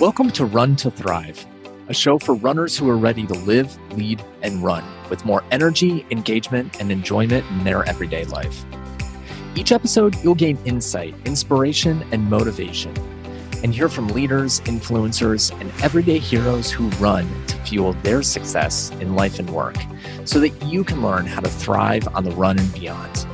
Welcome to Run to Thrive, a show for runners who are ready to live, lead, and run with more energy, engagement, and enjoyment in their everyday life. Each episode, you'll gain insight, inspiration, and motivation, and hear from leaders, influencers, and everyday heroes who run to fuel their success in life and work so that you can learn how to thrive on the run and beyond.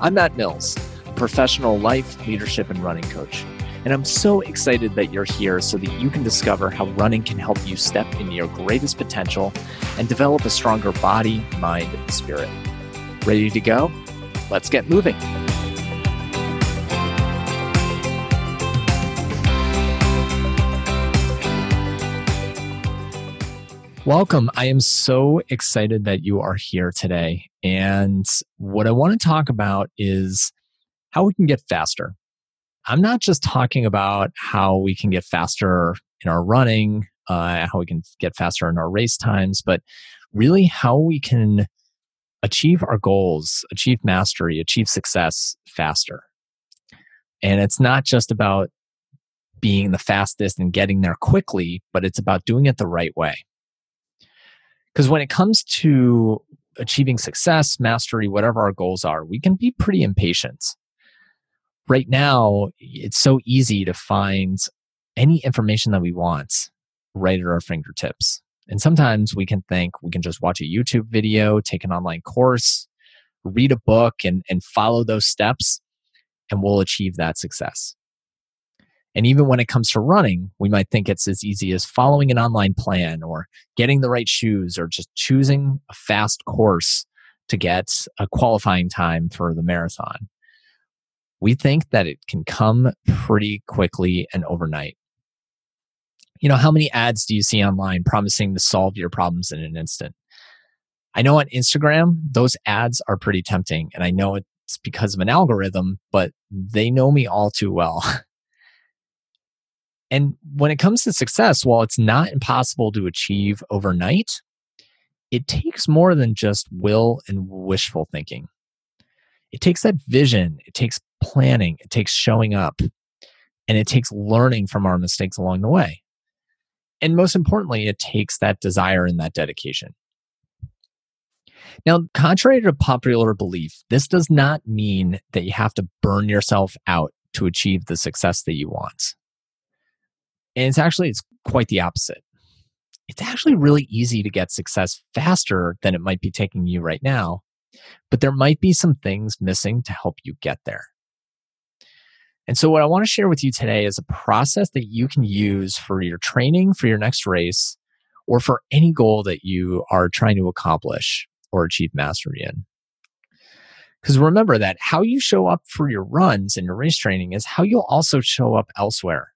I'm Matt Mills, a professional life, leadership, and running coach. And I'm so excited that you're here so that you can discover how running can help you step into your greatest potential and develop a stronger body, mind, and spirit. Ready to go? Let's get moving. Welcome. I am so excited that you are here today. And what I want to talk about is how we can get faster I'm not just talking about how we can get faster in our running, uh, how we can get faster in our race times, but really how we can achieve our goals, achieve mastery, achieve success faster. And it's not just about being the fastest and getting there quickly, but it's about doing it the right way. Because when it comes to achieving success, mastery, whatever our goals are, we can be pretty impatient right now it's so easy to find any information that we want right at our fingertips. And sometimes we can think we can just watch a YouTube video, take an online course, read a book, and, and follow those steps, and we'll achieve that success. And even when it comes to running, we might think it's as easy as following an online plan or getting the right shoes or just choosing a fast course to get a qualifying time for the marathon we think that it can come pretty quickly and overnight. You know, how many ads do you see online promising to solve your problems in an instant? I know on Instagram, those ads are pretty tempting. And I know it's because of an algorithm, but they know me all too well. and when it comes to success, while it's not impossible to achieve overnight, it takes more than just will and wishful thinking. It takes that vision, it takes planning, it takes showing up, and it takes learning from our mistakes along the way. And most importantly, it takes that desire and that dedication. Now, contrary to popular belief, this does not mean that you have to burn yourself out to achieve the success that you want. And it's actually it's quite the opposite. It's actually really easy to get success faster than it might be taking you right now, but there might be some things missing to help you get there. And so, what I want to share with you today is a process that you can use for your training, for your next race, or for any goal that you are trying to accomplish or achieve mastery in. Because remember that how you show up for your runs and your race training is how you'll also show up elsewhere.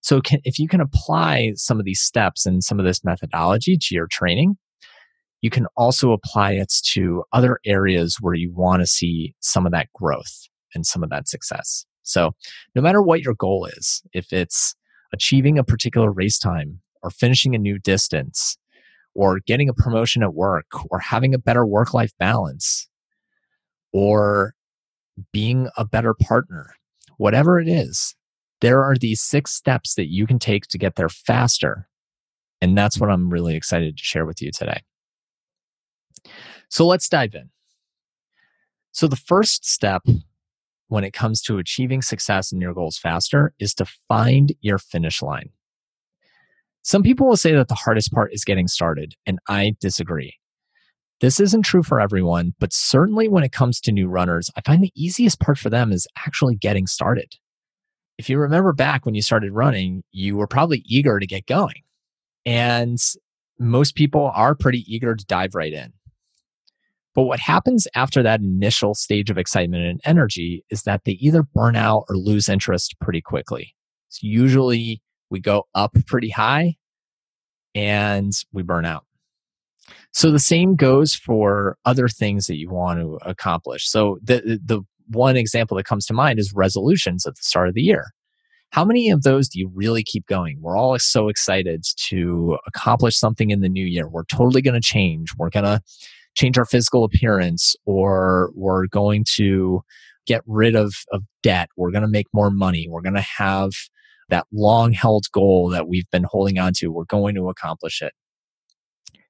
So, can, if you can apply some of these steps and some of this methodology to your training, you can also apply it to other areas where you want to see some of that growth and some of that success. So, no matter what your goal is, if it's achieving a particular race time or finishing a new distance or getting a promotion at work or having a better work life balance or being a better partner, whatever it is, there are these six steps that you can take to get there faster. And that's what I'm really excited to share with you today. So let's dive in. So, the first step when it comes to achieving success in your goals faster is to find your finish line. Some people will say that the hardest part is getting started, and I disagree. This isn't true for everyone, but certainly when it comes to new runners, I find the easiest part for them is actually getting started. If you remember back when you started running, you were probably eager to get going. And most people are pretty eager to dive right in. But what happens after that initial stage of excitement and energy is that they either burn out or lose interest pretty quickly. So usually we go up pretty high and we burn out. So the same goes for other things that you want to accomplish. So the the one example that comes to mind is resolutions at the start of the year. How many of those do you really keep going? We're all so excited to accomplish something in the new year. We're totally going to change. We're going to change our physical appearance or we're going to get rid of, of debt. We're going to make more money. We're going to have that long held goal that we've been holding on to. We're going to accomplish it.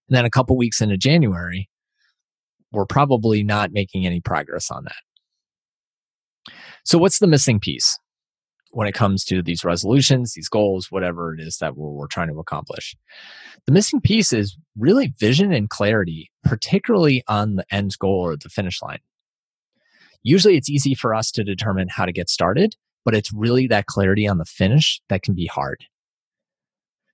And then a couple weeks into January, we're probably not making any progress on that. So, what's the missing piece when it comes to these resolutions, these goals, whatever it is that we're, we're trying to accomplish? The missing piece is really vision and clarity, particularly on the end goal or the finish line. Usually, it's easy for us to determine how to get started, but it's really that clarity on the finish that can be hard.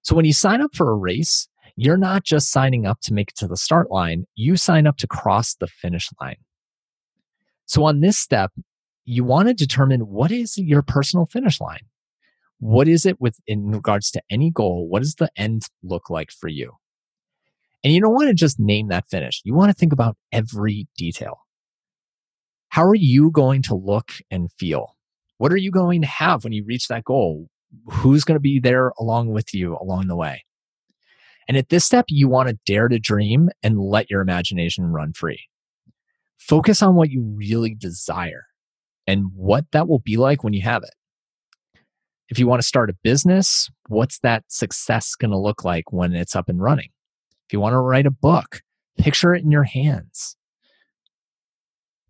So, when you sign up for a race, you're not just signing up to make it to the start line, you sign up to cross the finish line. So, on this step, you want to determine what is your personal finish line? What is it with in regards to any goal? What does the end look like for you? And you don't want to just name that finish. You want to think about every detail. How are you going to look and feel? What are you going to have when you reach that goal? Who's going to be there along with you along the way? And at this step, you want to dare to dream and let your imagination run free. Focus on what you really desire and what that will be like when you have it. If you want to start a business, what's that success going to look like when it's up and running? If you want to write a book, picture it in your hands.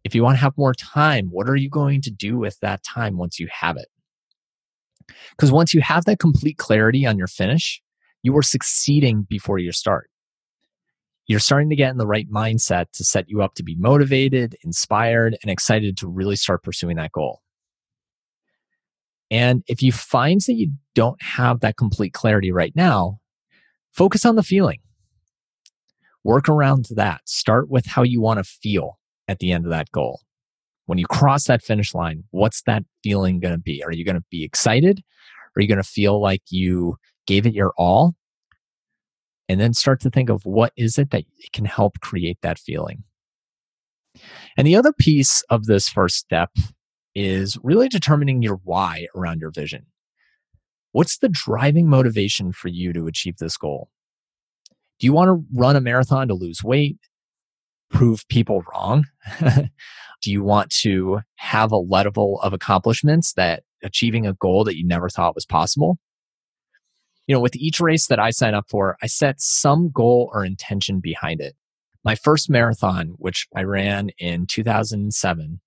If you want to have more time, what are you going to do with that time once you have it? Because once you have that complete clarity on your finish, you are succeeding before you start. You're starting to get in the right mindset to set you up to be motivated, inspired, and excited to really start pursuing that goal. And if you find that you don't have that complete clarity right now, focus on the feeling. Work around that. Start with how you want to feel at the end of that goal. When you cross that finish line, what's that feeling going to be? Are you going to be excited? Are you going to feel like you gave it your all and then start to think of what is it that can help create that feeling. And the other piece of this first step is really determining your why around your vision. What's the driving motivation for you to achieve this goal? Do you want to run a marathon to lose weight? Prove people wrong? Do you want to have a level of accomplishments that achieving a goal that you never thought was possible you know, with each race that I sign up for, I set some goal or intention behind it. My first marathon, which I ran in 2007,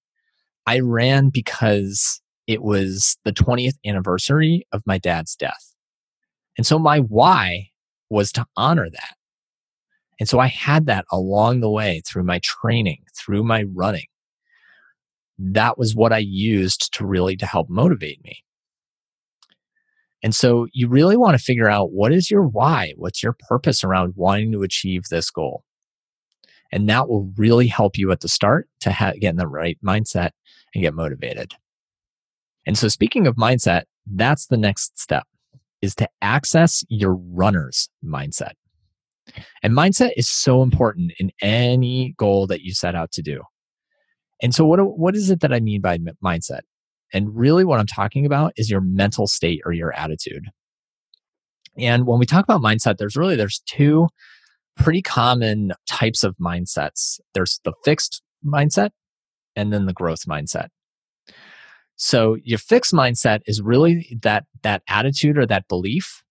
I ran because it was the 20th anniversary of my dad's death. And so my why was to honor that. And so I had that along the way through my training, through my running. That was what I used to really to help motivate me. And so you really want to figure out what is your why? What's your purpose around wanting to achieve this goal? And that will really help you at the start to ha- get in the right mindset and get motivated. And so speaking of mindset, that's the next step is to access your runner's mindset. And mindset is so important in any goal that you set out to do. And so what, what is it that I mean by mindset? And really, what I'm talking about is your mental state or your attitude. And when we talk about mindset, there's really there's two pretty common types of mindsets. There's the fixed mindset and then the growth mindset. So your fixed mindset is really that that attitude or that belief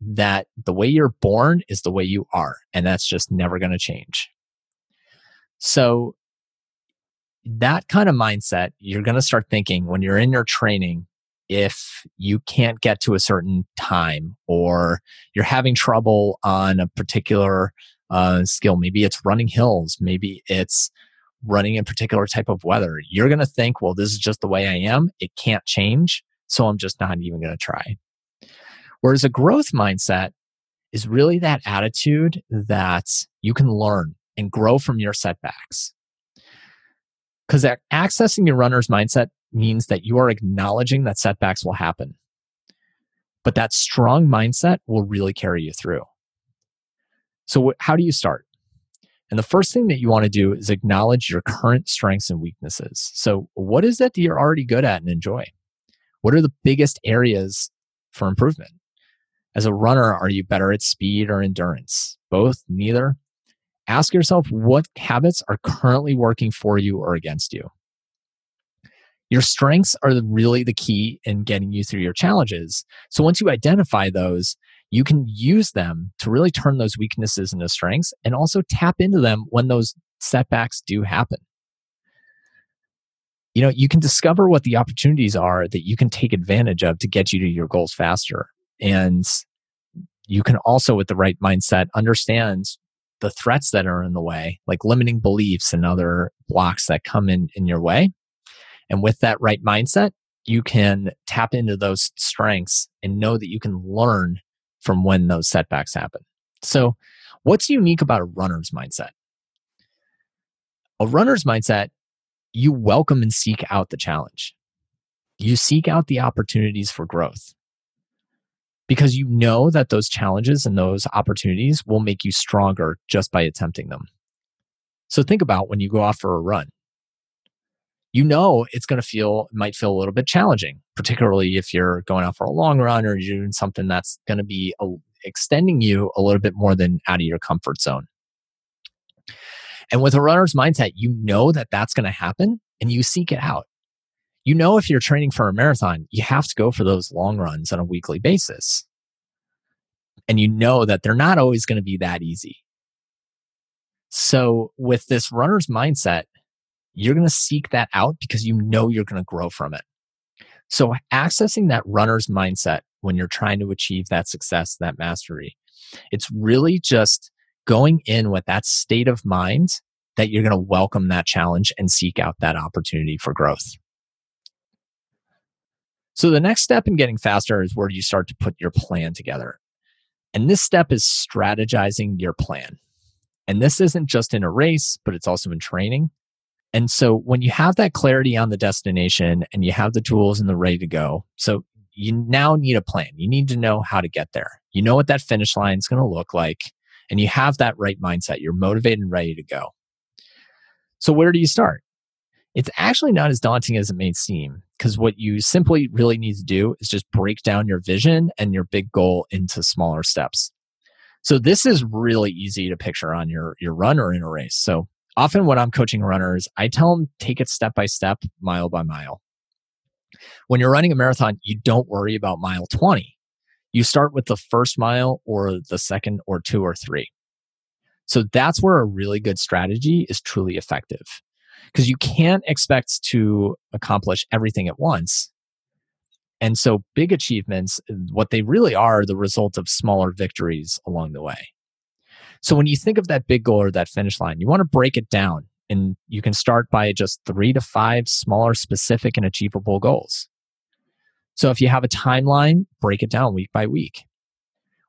that the way you're born is the way you are and that's just never going to change. So that kind of mindset, you're going to start thinking when you're in your training, if you can't get to a certain time or you're having trouble on a particular uh, skill, maybe it's running hills, maybe it's running a particular type of weather, you're going to think, well, this is just the way I am. It can't change. So I'm just not even going to try. Whereas a growth mindset is really that attitude that you can learn and grow from your setbacks. Because accessing your runner's mindset means that you are acknowledging that setbacks will happen. But that strong mindset will really carry you through. So, how do you start? And the first thing that you want to do is acknowledge your current strengths and weaknesses. So, what is it that you're already good at and enjoy? What are the biggest areas for improvement? As a runner, are you better at speed or endurance? Both, neither? Ask yourself what habits are currently working for you or against you. Your strengths are really the key in getting you through your challenges. So once you identify those, you can use them to really turn those weaknesses into strengths and also tap into them when those setbacks do happen. You know, you can discover what the opportunities are that you can take advantage of to get you to your goals faster. And you can also, with the right mindset, understand the threats that are in the way, like limiting beliefs and other blocks that come in in your way. And with that right mindset, you can tap into those strengths and know that you can learn from when those setbacks happen. So, what's unique about a runner's mindset? A runner's mindset, you welcome and seek out the challenge. You seek out the opportunities for growth because you know that those challenges and those opportunities will make you stronger just by attempting them. So think about when you go off for a run. You know it's going to feel might feel a little bit challenging, particularly if you're going out for a long run or you're doing something that's going to be a, extending you a little bit more than out of your comfort zone. And with a runner's mindset, you know that that's going to happen and you seek it out you know if you're training for a marathon you have to go for those long runs on a weekly basis. And you know that they're not always going to be that easy. So with this runner's mindset you're going to seek that out because you know you're going to grow from it. So accessing that runner's mindset when you're trying to achieve that success that mastery it's really just going in with that state of mind that you're going to welcome that challenge and seek out that opportunity for growth so the next step in getting faster is where you start to put your plan together. And this step is strategizing your plan. And this isn't just in a race, but it's also in training. And so when you have that clarity on the destination and you have the tools and the ready to go, so you now need a plan. You need to know how to get there. You know what that finish line is going to look like, and you have that right mindset. You're motivated and ready to go. So where do you start? It's actually not as daunting as it may seem because what you simply really need to do is just break down your vision and your big goal into smaller steps. So this is really easy to picture on your your run or in a race. So often when I'm coaching runners, I tell them take it step by step, mile by mile. When you're running a marathon, you don't worry about mile 20. You start with the first mile or the second or two or three. So that's where a really good strategy is truly effective because you can't expect to accomplish everything at once. And so big achievements, uh, what they really are, the result of smaller victories along the way. So when you think of that big goal or that finish line, you want to break it down and you can start by just three to five smaller, specific, and achievable goals. So if you have a timeline, break it down week by week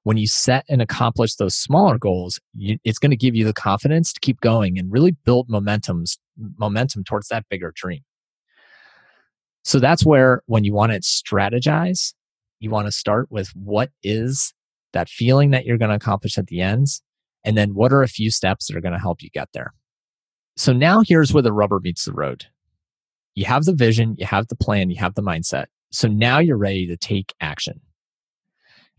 when you set and accomplish those smaller goals, it's going to give you the confidence to keep going and really build momentum's momentum towards that bigger dream. So that's where when you want to strategize, you want to start with what is that feeling that you're going to accomplish at the ends and then what are a few steps that are going to help you get there. So now here's where the rubber meets the road. You have the vision, you have the plan, you have the mindset. So now you're ready to take action.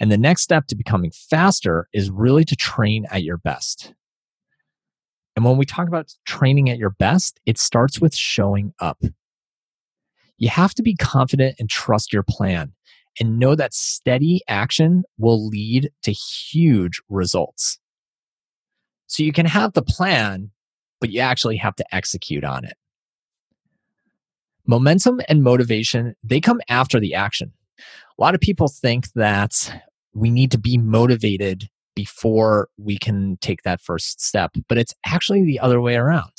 And the next step to becoming faster is really to train at your best. And when we talk about training at your best, it starts with showing up. You have to be confident and trust your plan and know that steady action will lead to huge results. So you can have the plan, but you actually have to execute on it. Momentum and motivation, they come after the action a lot of people think that we need to be motivated before we can take that first step, but it's actually the other way around.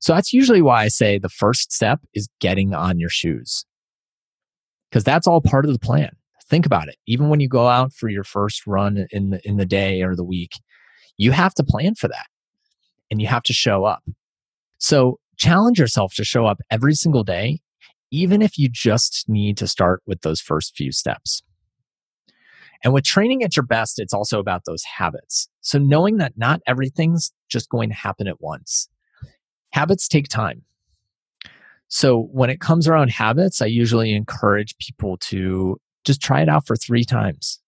So that's usually why I say the first step is getting on your shoes. Because that's all part of the plan. Think about it. Even when you go out for your first run in the in the day or the week, you have to plan for that. And you have to show up. So challenge yourself to show up every single day even if you just need to start with those first few steps. And with training at your best, it's also about those habits. So knowing that not everything's just going to happen at once. Habits take time. So when it comes around habits, I usually encourage people to just try it out for three times.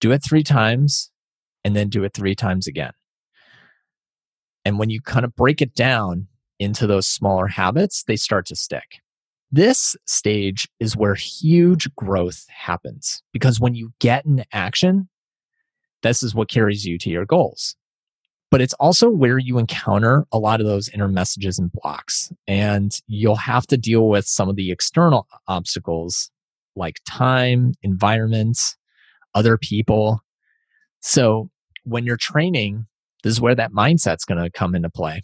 Do it three times and then do it three times again. And when you kind of break it down into those smaller habits, they start to stick. This stage is where huge growth happens because when you get in action, this is what carries you to your goals. But it's also where you encounter a lot of those inner messages and blocks. And you'll have to deal with some of the external obstacles like time, environment, other people. So when you're training, this is where that mindset's going to come into play.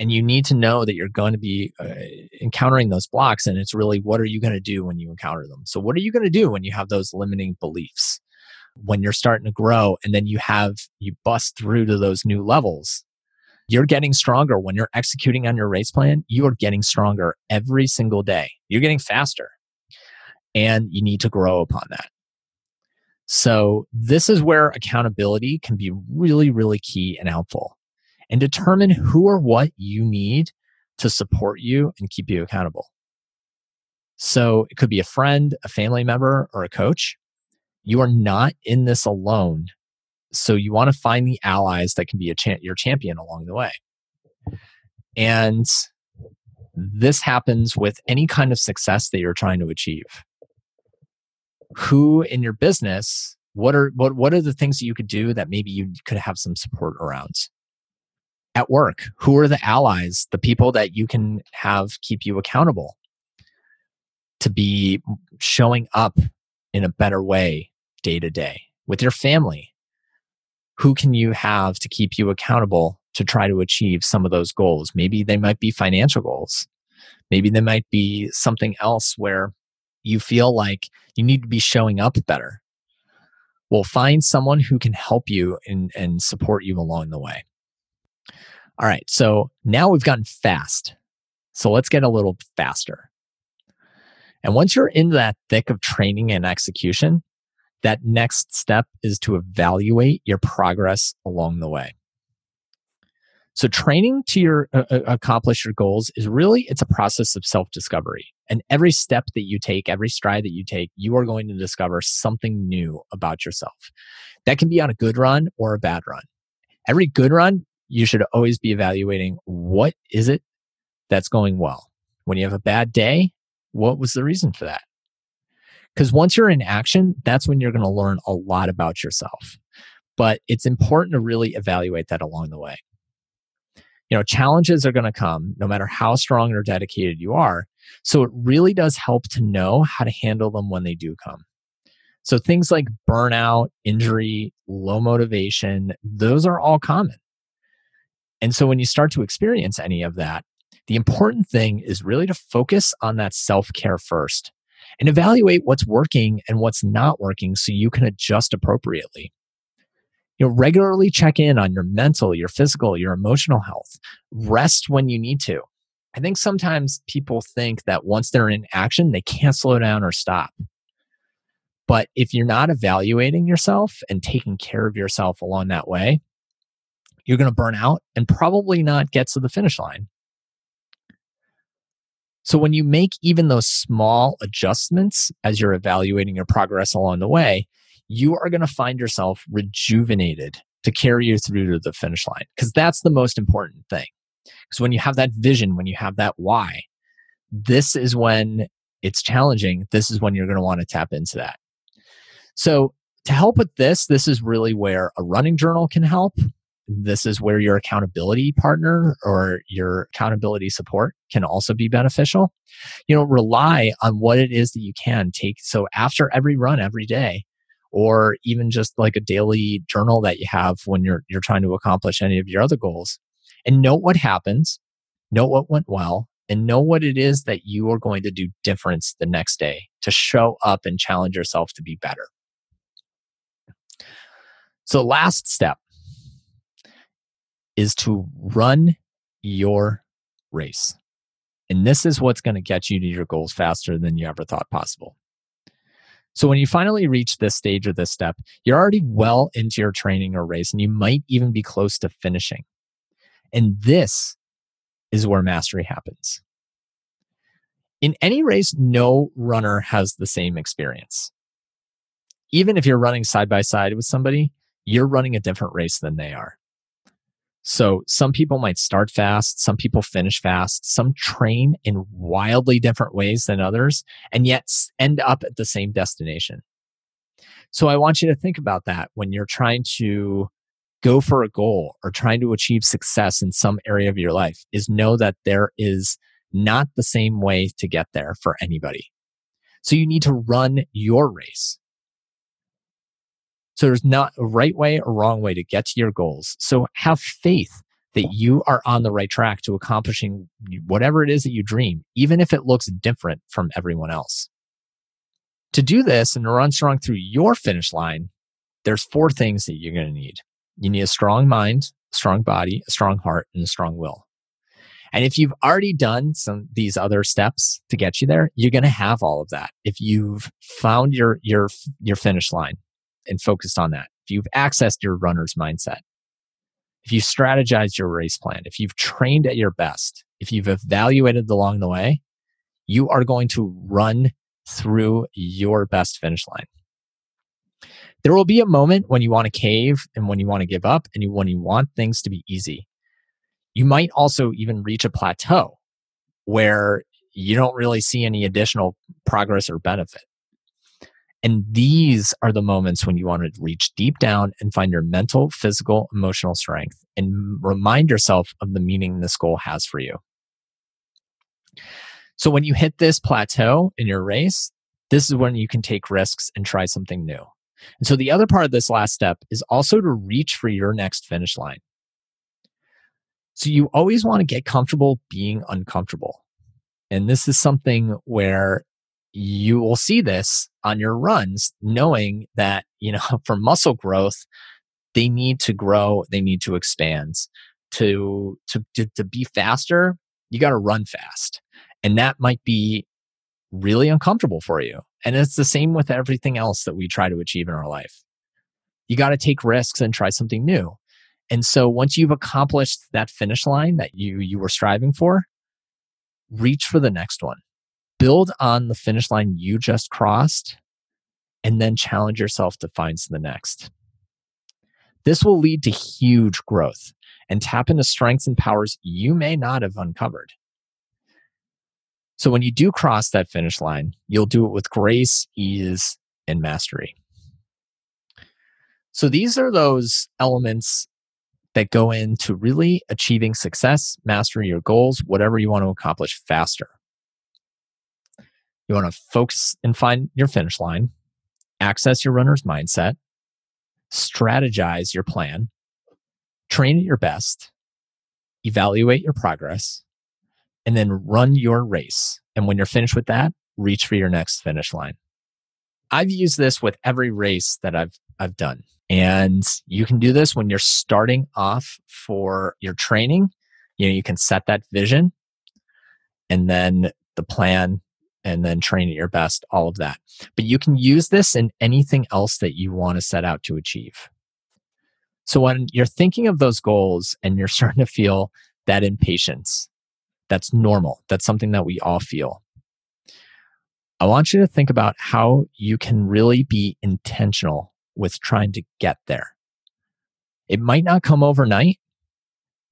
And you need to know that you're going to be uh, encountering those blocks. And it's really what are you going to do when you encounter them? So, what are you going to do when you have those limiting beliefs? When you're starting to grow and then you have, you bust through to those new levels, you're getting stronger. When you're executing on your race plan, you are getting stronger every single day. You're getting faster. And you need to grow upon that. So, this is where accountability can be really, really key and helpful. And determine who or what you need to support you and keep you accountable. So, it could be a friend, a family member, or a coach. You are not in this alone. So, you want to find the allies that can be cha- your champion along the way. And this happens with any kind of success that you're trying to achieve who in your business what are what what are the things that you could do that maybe you could have some support around at work? Who are the allies? The people that you can have keep you accountable to be showing up in a better way day to day with your family? Who can you have to keep you accountable to try to achieve some of those goals? Maybe they might be financial goals. Maybe they might be something else where you feel like you need to be showing up better. Well, find someone who can help you and, and support you along the way. All right, so now we've gotten fast. So let's get a little faster. And once you're in that thick of training and execution, that next step is to evaluate your progress along the way. So training to your uh, accomplish your goals is really it's a process of self-discovery. And every step that you take, every stride that you take, you are going to discover something new about yourself. That can be on a good run or a bad run. Every good run, you should always be evaluating what is it that's going well. When you have a bad day, what was the reason for that? Because once you're in action, that's when you're going to learn a lot about yourself. But it's important to really evaluate that along the way you know challenges are going to come no matter how strong or dedicated you are so it really does help to know how to handle them when they do come so things like burnout injury low motivation those are all common and so when you start to experience any of that the important thing is really to focus on that self-care first and evaluate what's working and what's not working so you can adjust appropriately. You know regularly check in on your mental your physical your emotional health. Rest when you need to. I think sometimes people think that once they're in action they can't slow down or stop. But if you're not evaluating yourself and taking care of yourself along that way you're going to burn out and probably not get to the finish line so when you make even those small adjustments as you're evaluating your progress along the way you are going to find yourself rejuvenated to carry you through to the finish line because that's the most important thing. Because when you have that vision, when you have that why, this is when it's challenging. This is when you're going to want to tap into that. So, to help with this, this is really where a running journal can help. This is where your accountability partner or your accountability support can also be beneficial. You know, rely on what it is that you can take. So, after every run, every day, or even just like a daily journal that you have when you're you're trying to accomplish any of your other goals and note what happens note what went well and know what it is that you are going to do different the next day to show up and challenge yourself to be better so last step is to run your race and this is what's going to get you to your goals faster than you ever thought possible so when you finally reach this stage or this step, you're already well into your training or race, and you might even be close to finishing. And this is where mastery happens. In any race, no runner has the same experience. Even if you're running side by side with somebody, you're running a different race than they are. So some people might start fast, some people finish fast, some train in wildly different ways than others, and yet end up at the same destination. So I want you to think about that when you're trying to go for a goal or trying to achieve success in some area of your life is know that there is not the same way to get there for anybody. So you need to run your race. So there's not a right way or wrong way to get to your goals. So have faith that you are on the right track to accomplishing whatever it is that you dream, even if it looks different from everyone else. To do this and run strong through your finish line, there's four things that you're going to need. You need a strong mind, a strong body, a strong heart, and a strong will. And if you've already done some these other steps to get you there, you're going to have all of that. If you've found your your your finish line, and focused on that, if you've accessed your runner's mindset, if you've strategized your race plan, if you've trained at your best, if you've evaluated along the way, you are going to run through your best finish line. There will be a moment when you want to cave and when you want to give up and you, when you want things to be easy. You might also even reach a plateau where you don't really see any additional progress or benefit. And these are the moments when you want to reach deep down and find your mental, physical, emotional strength and remind yourself of the meaning this goal has for you. So when you hit this plateau in your race, this is when you can take risks and try something new. And so the other part of this last step is also to reach for your next finish line. So you always want to get comfortable being uncomfortable. And this is something where you will see this on your runs, knowing that, you know, for muscle growth, they need to grow, they need to expand. To, to, to, to be faster, you got to run fast. And that might be really uncomfortable for you. And it's the same with everything else that we try to achieve in our life. You got to take risks and try something new. And so once you've accomplished that finish line that you you were striving for, reach for the next one build on the finish line you just crossed and then challenge yourself to find the next. This will lead to huge growth and tap into strengths and powers you may not have uncovered. So when you do cross that finish line, you'll do it with grace, ease, and mastery. So these are those elements that go into really achieving success, mastering your goals, whatever you want to accomplish faster. You want to focus and find your finish line, access your runner's mindset, strategize your plan, train at your best, evaluate your progress, and then run your race. And when you're finished with that, reach for your next finish line. I've used this with every race that I've I've done. And you can do this when you're starting off for your training. You know, you can set that vision and then the plan and then train at your best, all of that. But you can use this in anything else that you want to set out to achieve. So when you're thinking of those goals and you're starting to feel that impatience, that's normal. That's something that we all feel. I want you to think about how you can really be intentional with trying to get there. It might not come overnight,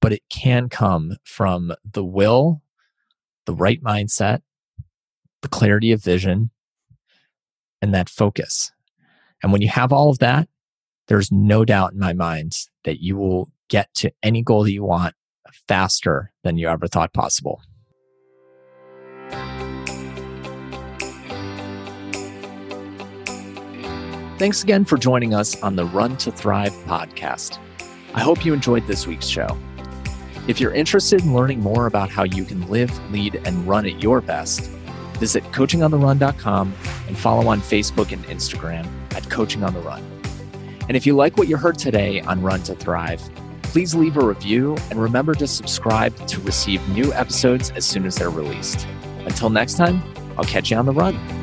but it can come from the will, the right mindset, the clarity of vision, and that focus. And when you have all of that, there's no doubt in my mind that you will get to any goal that you want faster than you ever thought possible. Thanks again for joining us on the Run to Thrive podcast. I hope you enjoyed this week's show. If you're interested in learning more about how you can live, lead, and run at your best, Visit coachingontherun.com and follow on Facebook and Instagram at Coaching on the Run. And if you like what you heard today on Run to Thrive, please leave a review and remember to subscribe to receive new episodes as soon as they're released. Until next time, I'll catch you on the run.